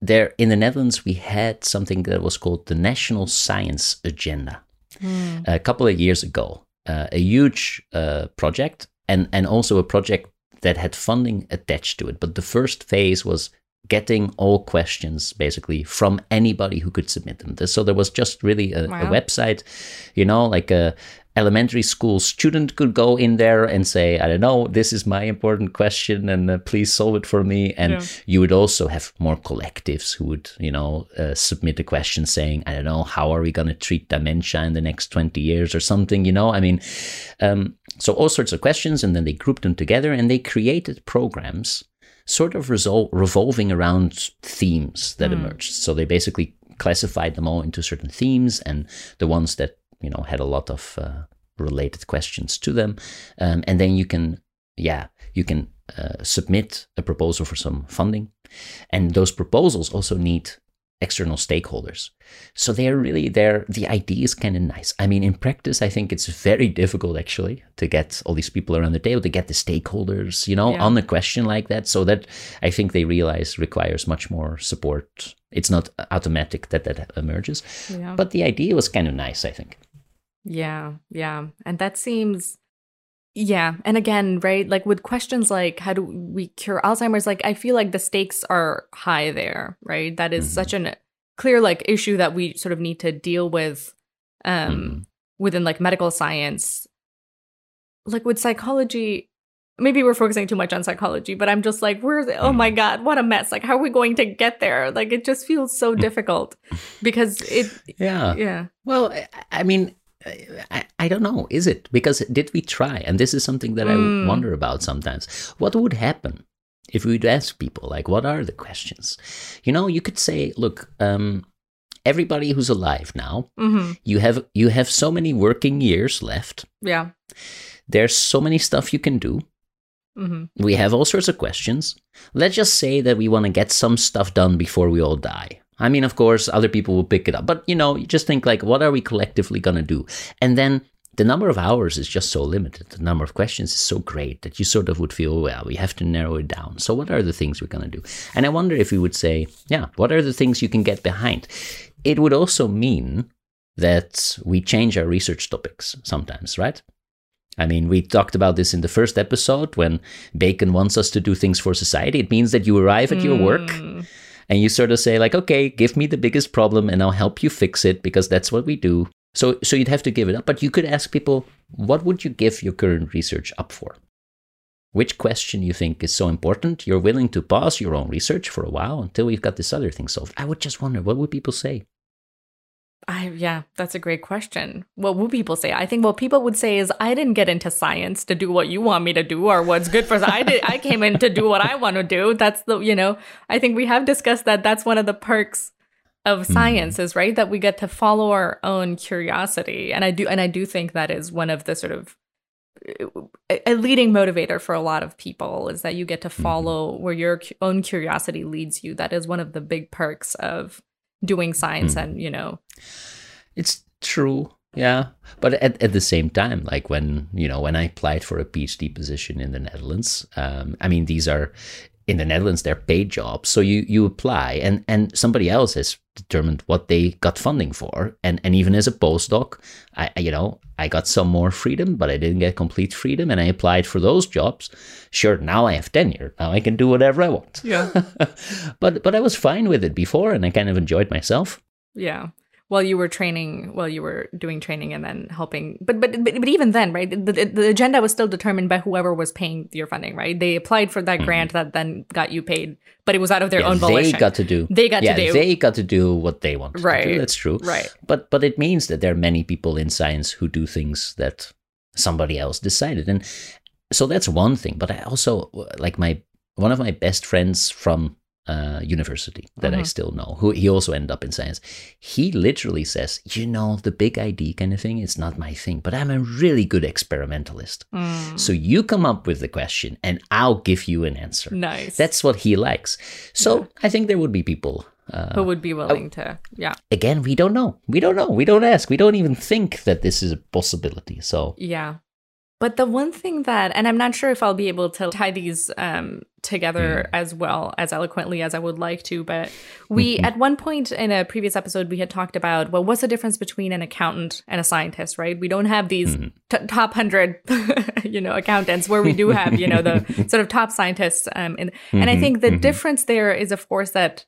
B: there in the Netherlands, we had something that was called the National Science Agenda
A: Hmm.
B: a couple of years ago. Uh, a huge uh, project, and and also a project that had funding attached to it. But the first phase was getting all questions basically from anybody who could submit them. So there was just really a, a website, you know, like a elementary school student could go in there and say, I don't know, this is my important question and uh, please solve it for me. And
A: Yeah.
B: you would also have more collectives who would, you know, uh, submit a question saying, I don't know, how are we going to treat dementia in the next 20 years or something, you know? I mean, um, so all sorts of questions, and then they grouped them together and they created programs sort of resol- revolving around themes that
A: Hmm.
B: emerged. So they basically classified them all into certain themes, and the ones that you know had a lot of uh, related questions to them, um, and then you can, yeah, you can uh, submit a proposal for some funding, and those proposals also need external stakeholders. So they're really there. The idea is kind of nice. I mean, in practice, I think it's very difficult actually to get all these people around the table, to get the stakeholders, you know,
A: Yeah.
B: on a question like that. So that I think they realize requires much more support. It's not automatic that that emerges,
A: Yeah.
B: but the idea was kind of nice, I think.
A: Yeah, yeah. And that seems Yeah. And again, right, like with questions like how do we cure Alzheimer's, like I feel like the stakes are high there, right? That is
B: Mhm.
A: such an clear like issue that we sort of need to deal with um
B: Mhm.
A: within like medical science. Like with psychology, maybe we're focusing too much on psychology, but I'm just like, we're oh my
B: Mhm.
A: god, what a mess. Like how are we going to get there? Like it just feels so difficult because it
B: Yeah.
A: yeah.
B: Well, I, I mean, I, I don't know. Is it because did we try? And this is something that
A: Mm.
B: I wonder about sometimes. What would happen if we would ask people like, "What are the questions?" You know, you could say, "Look, um, everybody who's alive now,
A: Mhm.
B: you have you have so many working years left.
A: Yeah.
B: There's so many stuff you can do.
A: Mhm.
B: We have all sorts of questions. Let's just say that we want to get some stuff done before we all die. I mean, of course, other people will pick it up, but you know, you just think like, what are we collectively going to do? And then the number of hours is just so limited. The number of questions is so great that you sort of would feel, well, we have to narrow it down. So, what are the things we're going to do? And I wonder if we would say, yeah, what are the things you can get behind? It would also mean that we change our research topics sometimes, right? I mean, we talked about this in the first episode when Bacon wants us to do things for society. It means that you arrive at your work
A: Mm.
B: And you sort of say like, okay, give me the biggest problem and I'll help you fix it because that's what we do. So, so you'd have to give it up. But you could ask people, what would you give your current research up for? Which question you think is so important you're willing to pause your own research for a while until we've got this other thing solved? I would just wonder, what would people say?
A: I yeah, that's a great question. What would people say? I think what people would say is I didn't get into science to do what you want me to do or what's good for I did I came in to do what I want to do. That's the you know, I think we have discussed that that's one of the perks of mm-hmm. science is right that we get to follow our own curiosity and I do and I do think that is one of the sort of uh, a a leading motivator for a lot of people is that you get to mm-hmm. follow where your own curiosity leads you. That is one of the big perks of doing science
B: Mhm.
A: and you know
B: It's true. Yeah. But at, at the same time, like when, you know, when I applied for a PhD position in the Netherlands, um, I mean, these are in the Netherlands, they're paid jobs. So you, you apply and, and somebody else has determined what they got funding for. And, and even as a postdoc, I, I- you know, I got some more freedom, but I didn't get complete freedom. And I applied for those jobs. Sure. Now I have tenure. Now I can do whatever I want.
A: Yeah.
B: but, but I was fine with it before and I kind of enjoyed myself.
A: Yeah. While you were training, while you were doing training and then helping, but but but, but even then, right? The, the, the agenda was still determined by whoever was paying your funding, right? They applied for that grant that then got you paid, but it was out of their
B: Mm-hmm. Yeah,
A: own
B: they
A: volition.
B: got to do
A: They got to do-
B: they got to do what they wanted to
A: Right.
B: do. That's true.
A: right.
B: But but it means that there are many people in science who do things that somebody else decided, and so that's one thing. But I also like my one of my best friends from uh, university that I
A: Mhm.
B: still know, who he also ended up in science. He literally says, you know, the big ID kind of thing, it's not my thing, but I'm a really good experimentalist.
A: Mm,
B: So you come up with the question, and I'll give you an answer.
A: nice.
B: That's what he likes. So I think there would be people. Uh,
A: who would be willing to. Yeah.
B: again, we don't know. We don't know. We don't ask. We don't even think that this is a possibility. So
A: Yeah. But the one thing that, and I'm not sure if I'll be able to tie these um, together as well as eloquently as I would like to, but we, at one point in a previous episode, we had talked about, well, what's the difference between an accountant and a scientist, right? We don't have these t- top hundred, you know, accountants where we do have, you know, the sort of top scientists. Um, and, and I
B: Mhm,
A: think the
B: mhm.
A: difference there is, of course, that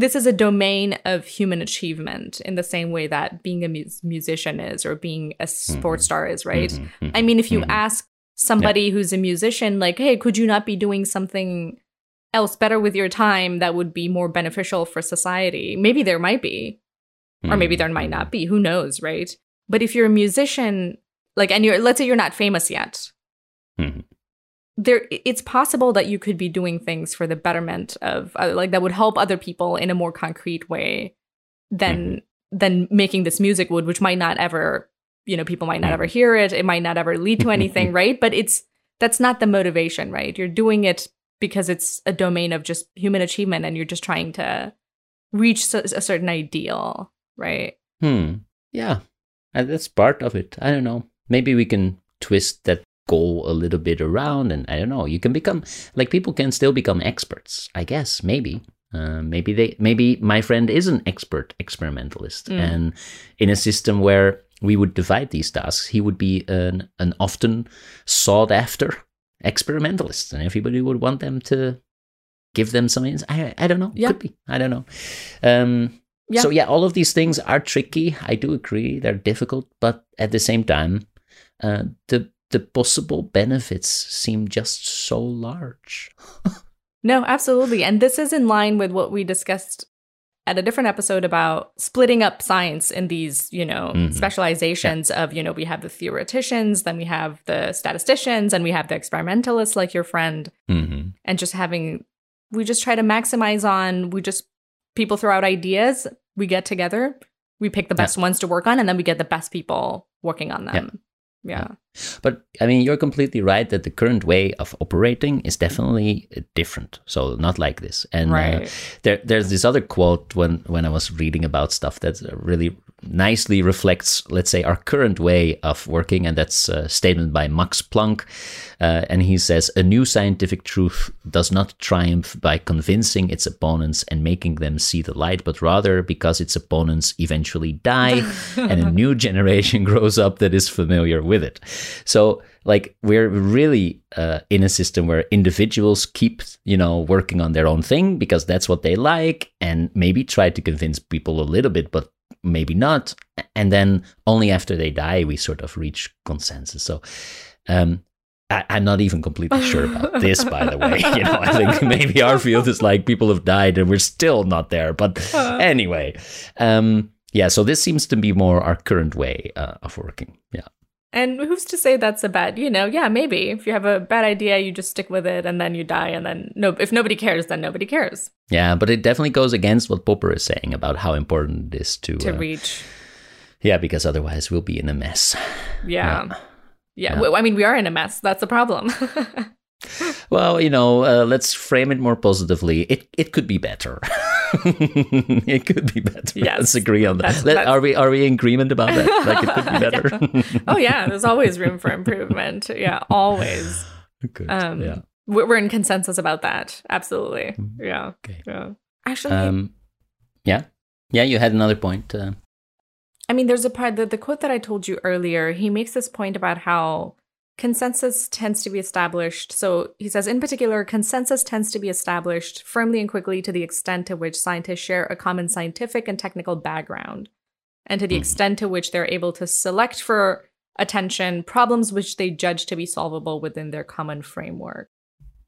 A: this is a domain of human achievement in the same way that being a mus- musician is or being a sports star is, right?
B: Mhm, mhm.
A: I mean, if you
B: Mhm.
A: ask somebody who's a musician, like, hey, could you not be doing something else better with your time that would be more beneficial for society? Maybe there might be, or maybe there might not be. Who knows, right? But if you're a musician, like, and you're, let's say you're not famous yet,
B: Mhm.
A: There, it's possible that you could be doing things for the betterment of, uh, like, that would help other people in a more concrete way than than making this music would, which might not ever, you know, people might not ever hear it. It might not ever lead to anything, right? But it's that's not the motivation, right? You're doing it because it's a domain of just human achievement, and you're just trying to reach a certain ideal, right?
B: Hmm. Yeah. And that's part of it. I don't know. Maybe we can twist that goal a little bit around and I don't know. You can become like people can still become experts, I guess, maybe. Uh, maybe they maybe my friend is an expert experimentalist
A: Mm.
B: and in a system where we would divide these tasks, he would be an, an often sought after experimentalist, and everybody would want them to give them some. I, I don't know.
A: Yeah.
B: Could be. I don't know. Um,
A: Yeah.
B: So yeah, all of these things are tricky. I do agree they're difficult, but at the same time, uh, the the possible benefits seem just so large.
A: No, absolutely. And this is in line with what we discussed at a different episode about splitting up science in these, you know,
B: Mhm.
A: specializations of, you know, we have the theoreticians, then we have the statisticians, and we have the experimentalists like your friend,
B: Mm-hmm.
A: and just having we just try to maximize on we just people throw out ideas, we get together, we pick the
B: Yeah.
A: best ones to work on, and then we get the best people working on them. Yeah.
B: But I mean, you're completely right that the current way of operating is definitely different. So not like this. And uh, there, there's this other quote when when I was reading about stuff that really nicely reflects, let's say, our current way of working, and that's a statement by Max Planck, uh, and he says, "A new scientific truth does not triumph by convincing its opponents and making them see the light, but rather because its opponents eventually die, and a new generation grows up that is familiar with it." So, like, we're really uh, in a system where individuals keep, you know, working on their own thing because that's what they like, and maybe try to convince people a little bit, but maybe not. And then only after they die, we sort of reach consensus. So, um, I, I'm not even completely sure about this, by the way. You know, I think maybe our field is like people have died and we're still not there. But anyway, um, yeah. So this seems to be more our current way uh, of working. Yeah.
A: And who's to say that's a bad, you know, yeah, maybe. If you have a bad idea, you just stick with it and then you die and then no if nobody cares, then nobody cares
B: Yeah, but it definitely goes against what Popper is saying about how important it is to,
A: to
B: uh,
A: reach.
B: yeah, because otherwise we'll be in a mess.
A: Yeah. Yeah.
B: Yeah.
A: w- I mean, we are in a mess. That's the problem.
B: Well, you know, uh, let's frame it more positively. It it could be better. it could be better.
A: Yes.
B: Let's agree on that. Let- are we are we in agreement about that? Like it could be better.
A: oh yeah, there's always room for improvement. Yeah, always.
B: Good.
A: Um
B: yeah.
A: we're we're in consensus about that. Absolutely. Yeah.
B: Okay.
A: Yeah. Actually,
B: Um, yeah. Yeah. You had another point. Uh,
A: I mean, there's a part the, the quote that I told you earlier. He makes this point about how consensus tends to be established. So he says, in particular, consensus tends to be established firmly and quickly to the extent to which scientists share a common scientific and technical background, and to the
B: Mhm.
A: extent to which they're able to select for attention problems which they judge to be solvable within their common framework.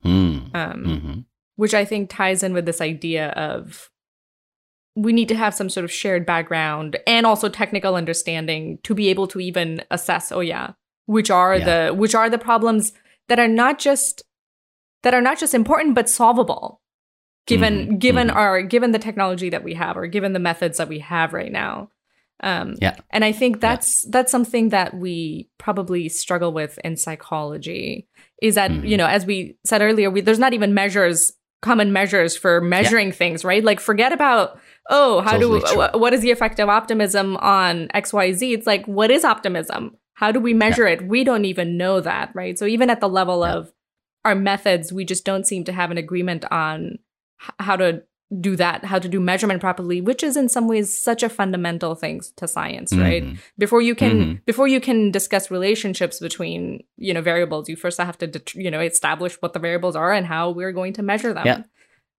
B: hmm.
A: Um,
B: Mhm.
A: which I think ties in with this idea of we need to have some sort of shared background and also technical understanding to be able to even assess oh yeah which are
B: Yeah.
A: the which are the problems that are not just that are not just important but solvable given
B: Mhm,
A: given
B: mhm.
A: our given the technology that we have or given the methods that we have right now um
B: Yeah.
A: and i think that's that's something that we probably struggle with in psychology is that
B: Mhm.
A: you know as we said earlier we, there's not even measures common measures for measuring things right like forget about oh how
B: Totally
A: do what is the effect of optimism on xyz it's like what is optimism how do we measure it we don't even know that right so even at the level
B: Yeah.
A: of our methods we just don't seem to have an agreement on h- how to do that how to do measurement properly which is in some ways such a fundamental thing to science right
B: Mhm.
A: before you can
B: Mhm.
A: before you can discuss relationships between you know variables you first have to det- you know establish what the variables are and how we're going to measure them
B: Yeah.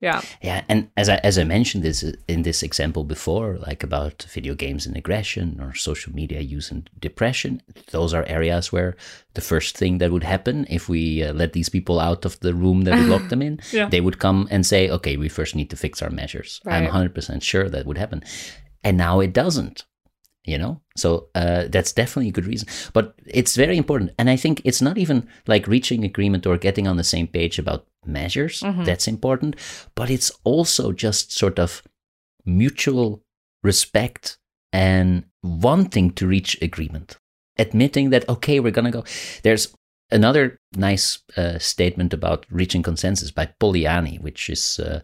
A: Yeah
B: Yeah, and as I as I mentioned this in this example before, like about video games and aggression or social media use and depression, those are areas where the first thing that would happen if we uh, let these people out of the room that we locked them in,
A: Yeah.
B: they would come and say, "Okay, we first need to fix our measures." I'm
A: Right.
B: 100% sure that would happen, and now it doesn't. You know, so uh, that's definitely a good reason. But it's very important, and I think it's not even like reaching agreement or getting on the same page about measures.
A: Mhm.
B: That's important, but it's also just sort of mutual respect and wanting to reach agreement, admitting that okay, we're gonna go. There's another nice uh, statement about reaching consensus by Polanyi, which is uh,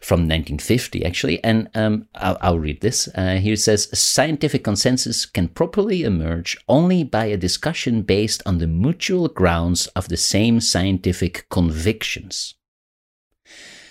B: from 1950 actually, and um, I'll, I'll read this. Uh, here it says, "Scientific consensus can properly emerge only by a discussion based on the mutual grounds of the same scientific convictions."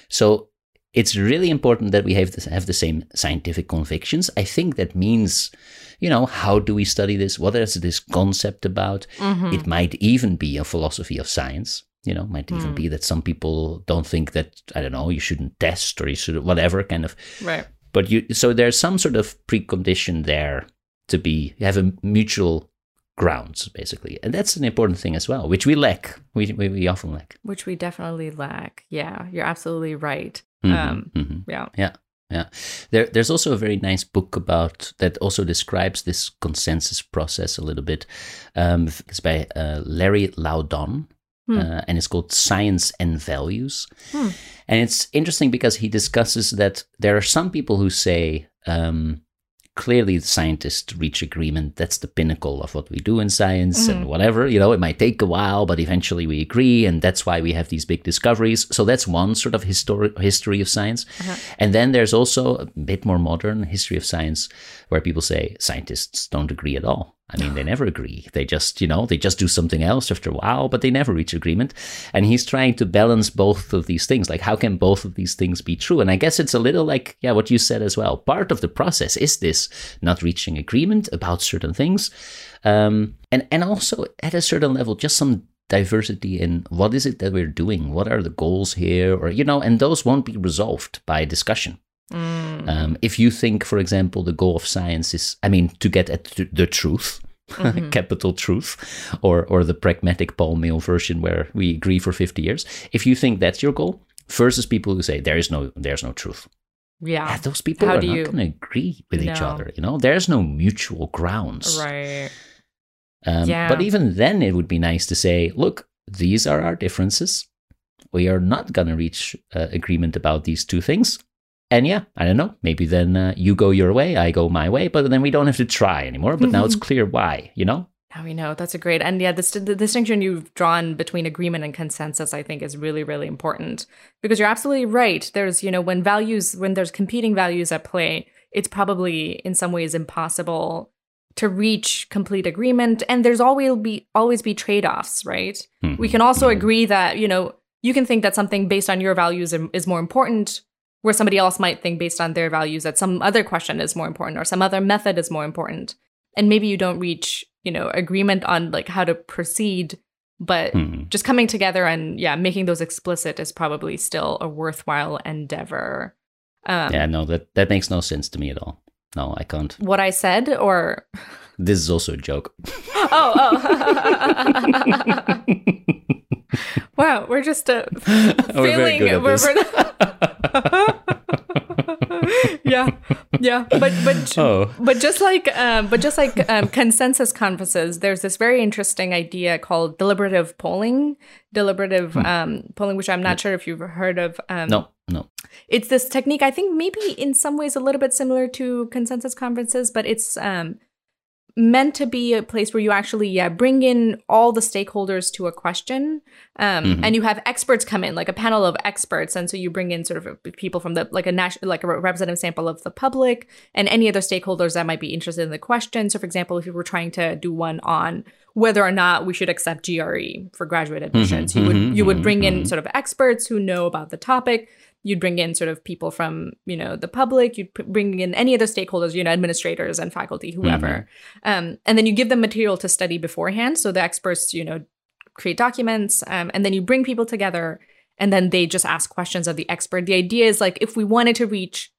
B: So it's really important that we have this, have the same scientific convictions. I think that means, you know, how do we study this? What is this concept about?
A: Mhm.
B: It might even be a philosophy of science. You know, might even
A: Hmm.
B: be that some people don't think that I don't know you shouldn't test or you should whatever kind of.
A: Right.
B: But you so there's some sort of precondition there to be have a mutual grounds basically, and that's an important thing as well, which we lack. We we, we often lack.
A: Which we definitely lack. Yeah, you're absolutely right.
B: Mhm,
A: Um,
B: mhm.
A: Yeah.
B: Yeah, yeah. There, there's also a very nice book about that also describes this consensus process a little bit. Um, it's by uh, Larry Laudan,
A: Hmm.
B: uh, and it's called Science and Values.
A: Hmm.
B: And it's interesting because he discusses that there are some people who say um, clearly the scientists reach agreement. That's the pinnacle of what we do in science and mm-hmm. whatever. You know, it might take a while, but eventually we agree, and that's why we have these big discoveries. So that's one sort of histori- history of science. Uh-huh. And then there's also a bit more modern history of science where people say scientists don't agree at all. I mean, they never agree. They just, you know, they just do something else after a while, but they never reach agreement. And he's trying to balance both of these things. Like, how can both of these things be true? And I guess it's a little like, yeah, what you said as well. Part of the process is this not reaching agreement about certain things. Um, and, and also at a certain level, just some diversity in what is it that we're doing? What are the goals here? Or, you know, and those won't be resolved by discussion.
A: Mm.
B: Um, if you think, for example, the goal of science is, I mean, to get at the truth, capital truth, or or the pragmatic Paul Meehl version where we agree for fifty years. If you think that's your goal, versus people who say there is no there's no truth,
A: Yeah.
B: yeah, those people
A: How
B: are not
A: you-
B: going to agree with each other. You know, there's no mutual grounds.
A: Right.
B: Um,
A: Yeah.
B: But even then, it would be nice to say, look, these are our differences. We are not going to reach uh, agreement about these two things. And yeah, I don't know. Maybe then uh, you go your way, I go my way, but then we don't have to try anymore. But now it's mm-hmm. clear why, you know?
A: Now we know. That's a great. And yeah, this, the distinction you've drawn between agreement and consensus, I think, is really, really important because you're absolutely right. There's, you know, when values, when there's competing values at play, it's probably in some ways impossible to reach complete agreement. And there's always be always be trade offs, right? We mm-hmm. can also mm-hmm. agree that, you know, you can think that something based on your values is more important, where somebody else might think based on their values that some other question is more important or some other method is more important. And maybe you don't reach, you know, agreement on like how to proceed, but
B: Mhm.
A: just coming together and yeah, making those explicit is probably still a worthwhile endeavor. Um,
B: Yeah, no, that, that makes no sense to me at all. No, I can't.
A: What I said, or
B: This is also a joke.
A: oh, oh. wow, we're just uh,
B: We're very
A: feeling.
B: good at
A: we're-
B: this.
A: we're- yeah, yeah, but but
B: Oh.
A: but just like um, but just like um, consensus conferences, there's this very interesting idea called deliberative polling. Deliberative um, polling, which I'm not sure if you've heard of. Um,
B: No, no.
A: it's this technique i think maybe in some ways a little bit similar to consensus conferences but it's um, meant to be a place where you actually yeah bring in all the stakeholders to a question um,
B: Mhm.
A: and you have experts come in like a panel of experts. And so you bring in sort of people from the like a national like a representative sample of the public and any other stakeholders that might be interested in the question. So for example if you were trying to do one on whether or not we should accept gre for graduate admissions you would
B: mhm,
A: you would
B: mhm,
A: bring in
B: mhm.
A: sort of experts who know about the topic you'd bring in sort of people from you know the public you'd p- bring in any other stakeholders you know administrators and faculty whoever. Um, and then you give them material to study beforehand so the experts you know create documents um, and then you bring people together and then they just ask questions of the expert. The idea is like if we wanted to reach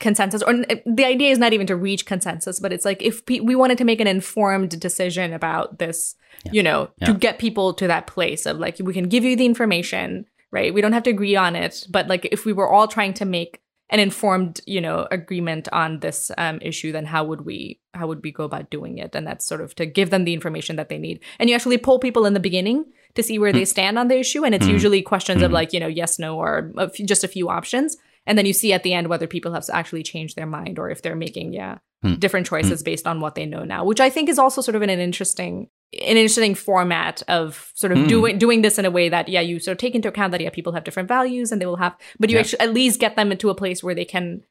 A: consensus or the idea is not even to reach consensus but it's like if pe- we wanted to make an informed decision about this you know to get people to that place of like we can give you the information right? We don't have to agree on it but like if we were all trying to make an informed you know agreement on this um, issue then how would we how would we go about doing it? And that's sort of to give them the information that they need. And you actually poll people in the beginning to see where they stand on the issue and it's usually questions of like you know yes no or a few, just a few options. And then you see at the end whether people have actually changed their mind or if they're making yeah
B: Hmm.
A: different choices based on what they know now which i think is also sort of an, an interesting an interesting format of sort of
B: Hmm.
A: doing doing this in a way that yeah you sort of take into account that yeah people have different values and they will have but you
B: Yeah.
A: actually at least get them into a place where they can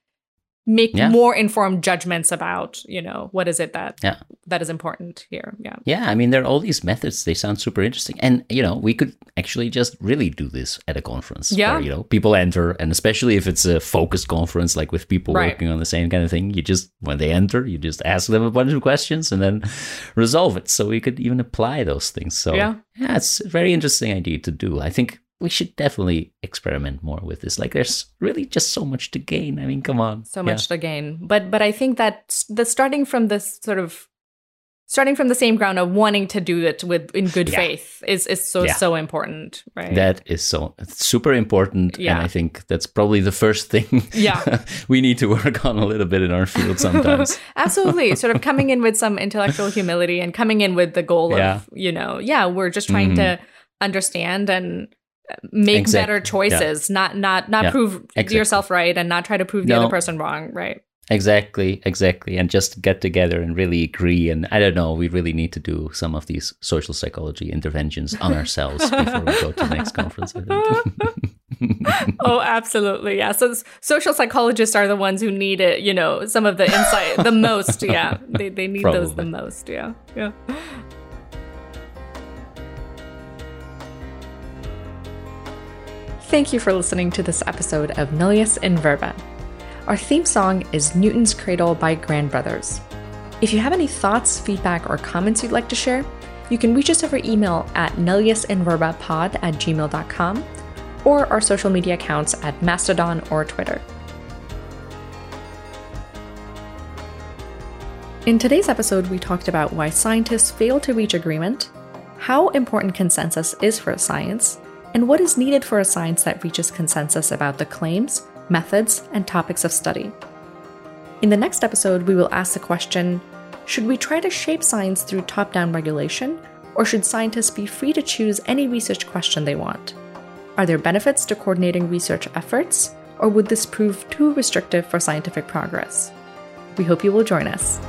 A: make
B: Yeah.
A: more informed judgments about you know what is it that
B: Yeah.
A: that is important here yeah
B: Yeah, I mean, there are all these methods. They sound super interesting. And, you know, we could actually just really do this at a conference.
A: Yeah.
B: Where, you know, people enter, and especially if it's a focused conference, like with people
A: Right.
B: working on the same kind of thing, you just, when they enter, you just ask them a bunch of questions and then resolve it. So we could even apply those things. So,
A: Yeah.
B: yeah, it's a very interesting idea to do. I think we should definitely experiment more with this. Like, there's really just so much to gain. I mean, come on.
A: so
B: Yeah.
A: much to gain but but i think that the starting from this sort of starting from the same ground of wanting to do it with in good
B: Yeah.
A: faith is is so
B: Yeah.
A: so important right
B: That is so super important,
A: Yeah.
B: and I think that's probably the first thing.
A: Yeah.
B: we need to work on a little bit in our field sometimes.
A: Absolutely. sort of coming in with some intellectual humility and coming in with the goal
B: Yeah.
A: of, you know, yeah, we're just trying
B: Mhm.
A: to understand and make
B: Exact-
A: better choices, not not not
B: Yeah.
A: prove
B: Exactly.
A: yourself right and not try to prove the
B: No.
A: other person wrong, right?
B: exactly, exactly, and just get together and really agree. And I don't know, we really need to do some of these social psychology interventions on ourselves before we go to the next conference.
A: Oh, absolutely. Yeah. So social psychologists are the ones who need it, you know, some of the insight the most. Yeah. They, they need those the most. Yeah. Yeah. Thank you for listening to this episode of Nullius in Verba. Our theme song is Newton's Cradle by Grand Brothers. If you have any thoughts, feedback, or comments you'd like to share, you can reach us over email at nulliusinverbapod at gmail.com or our social media accounts at Mastodon or Twitter. In today's episode, we talked about why scientists fail to reach agreement, how important consensus is for science, and what is needed for a science that reaches consensus about the claims, methods, and topics of study. In the next episode, we will ask the question Should we try to shape science through top down regulation, or should scientists be free to choose any research question they want? Are there benefits to coordinating research efforts, or would this prove too restrictive for scientific progress? We hope you will join us.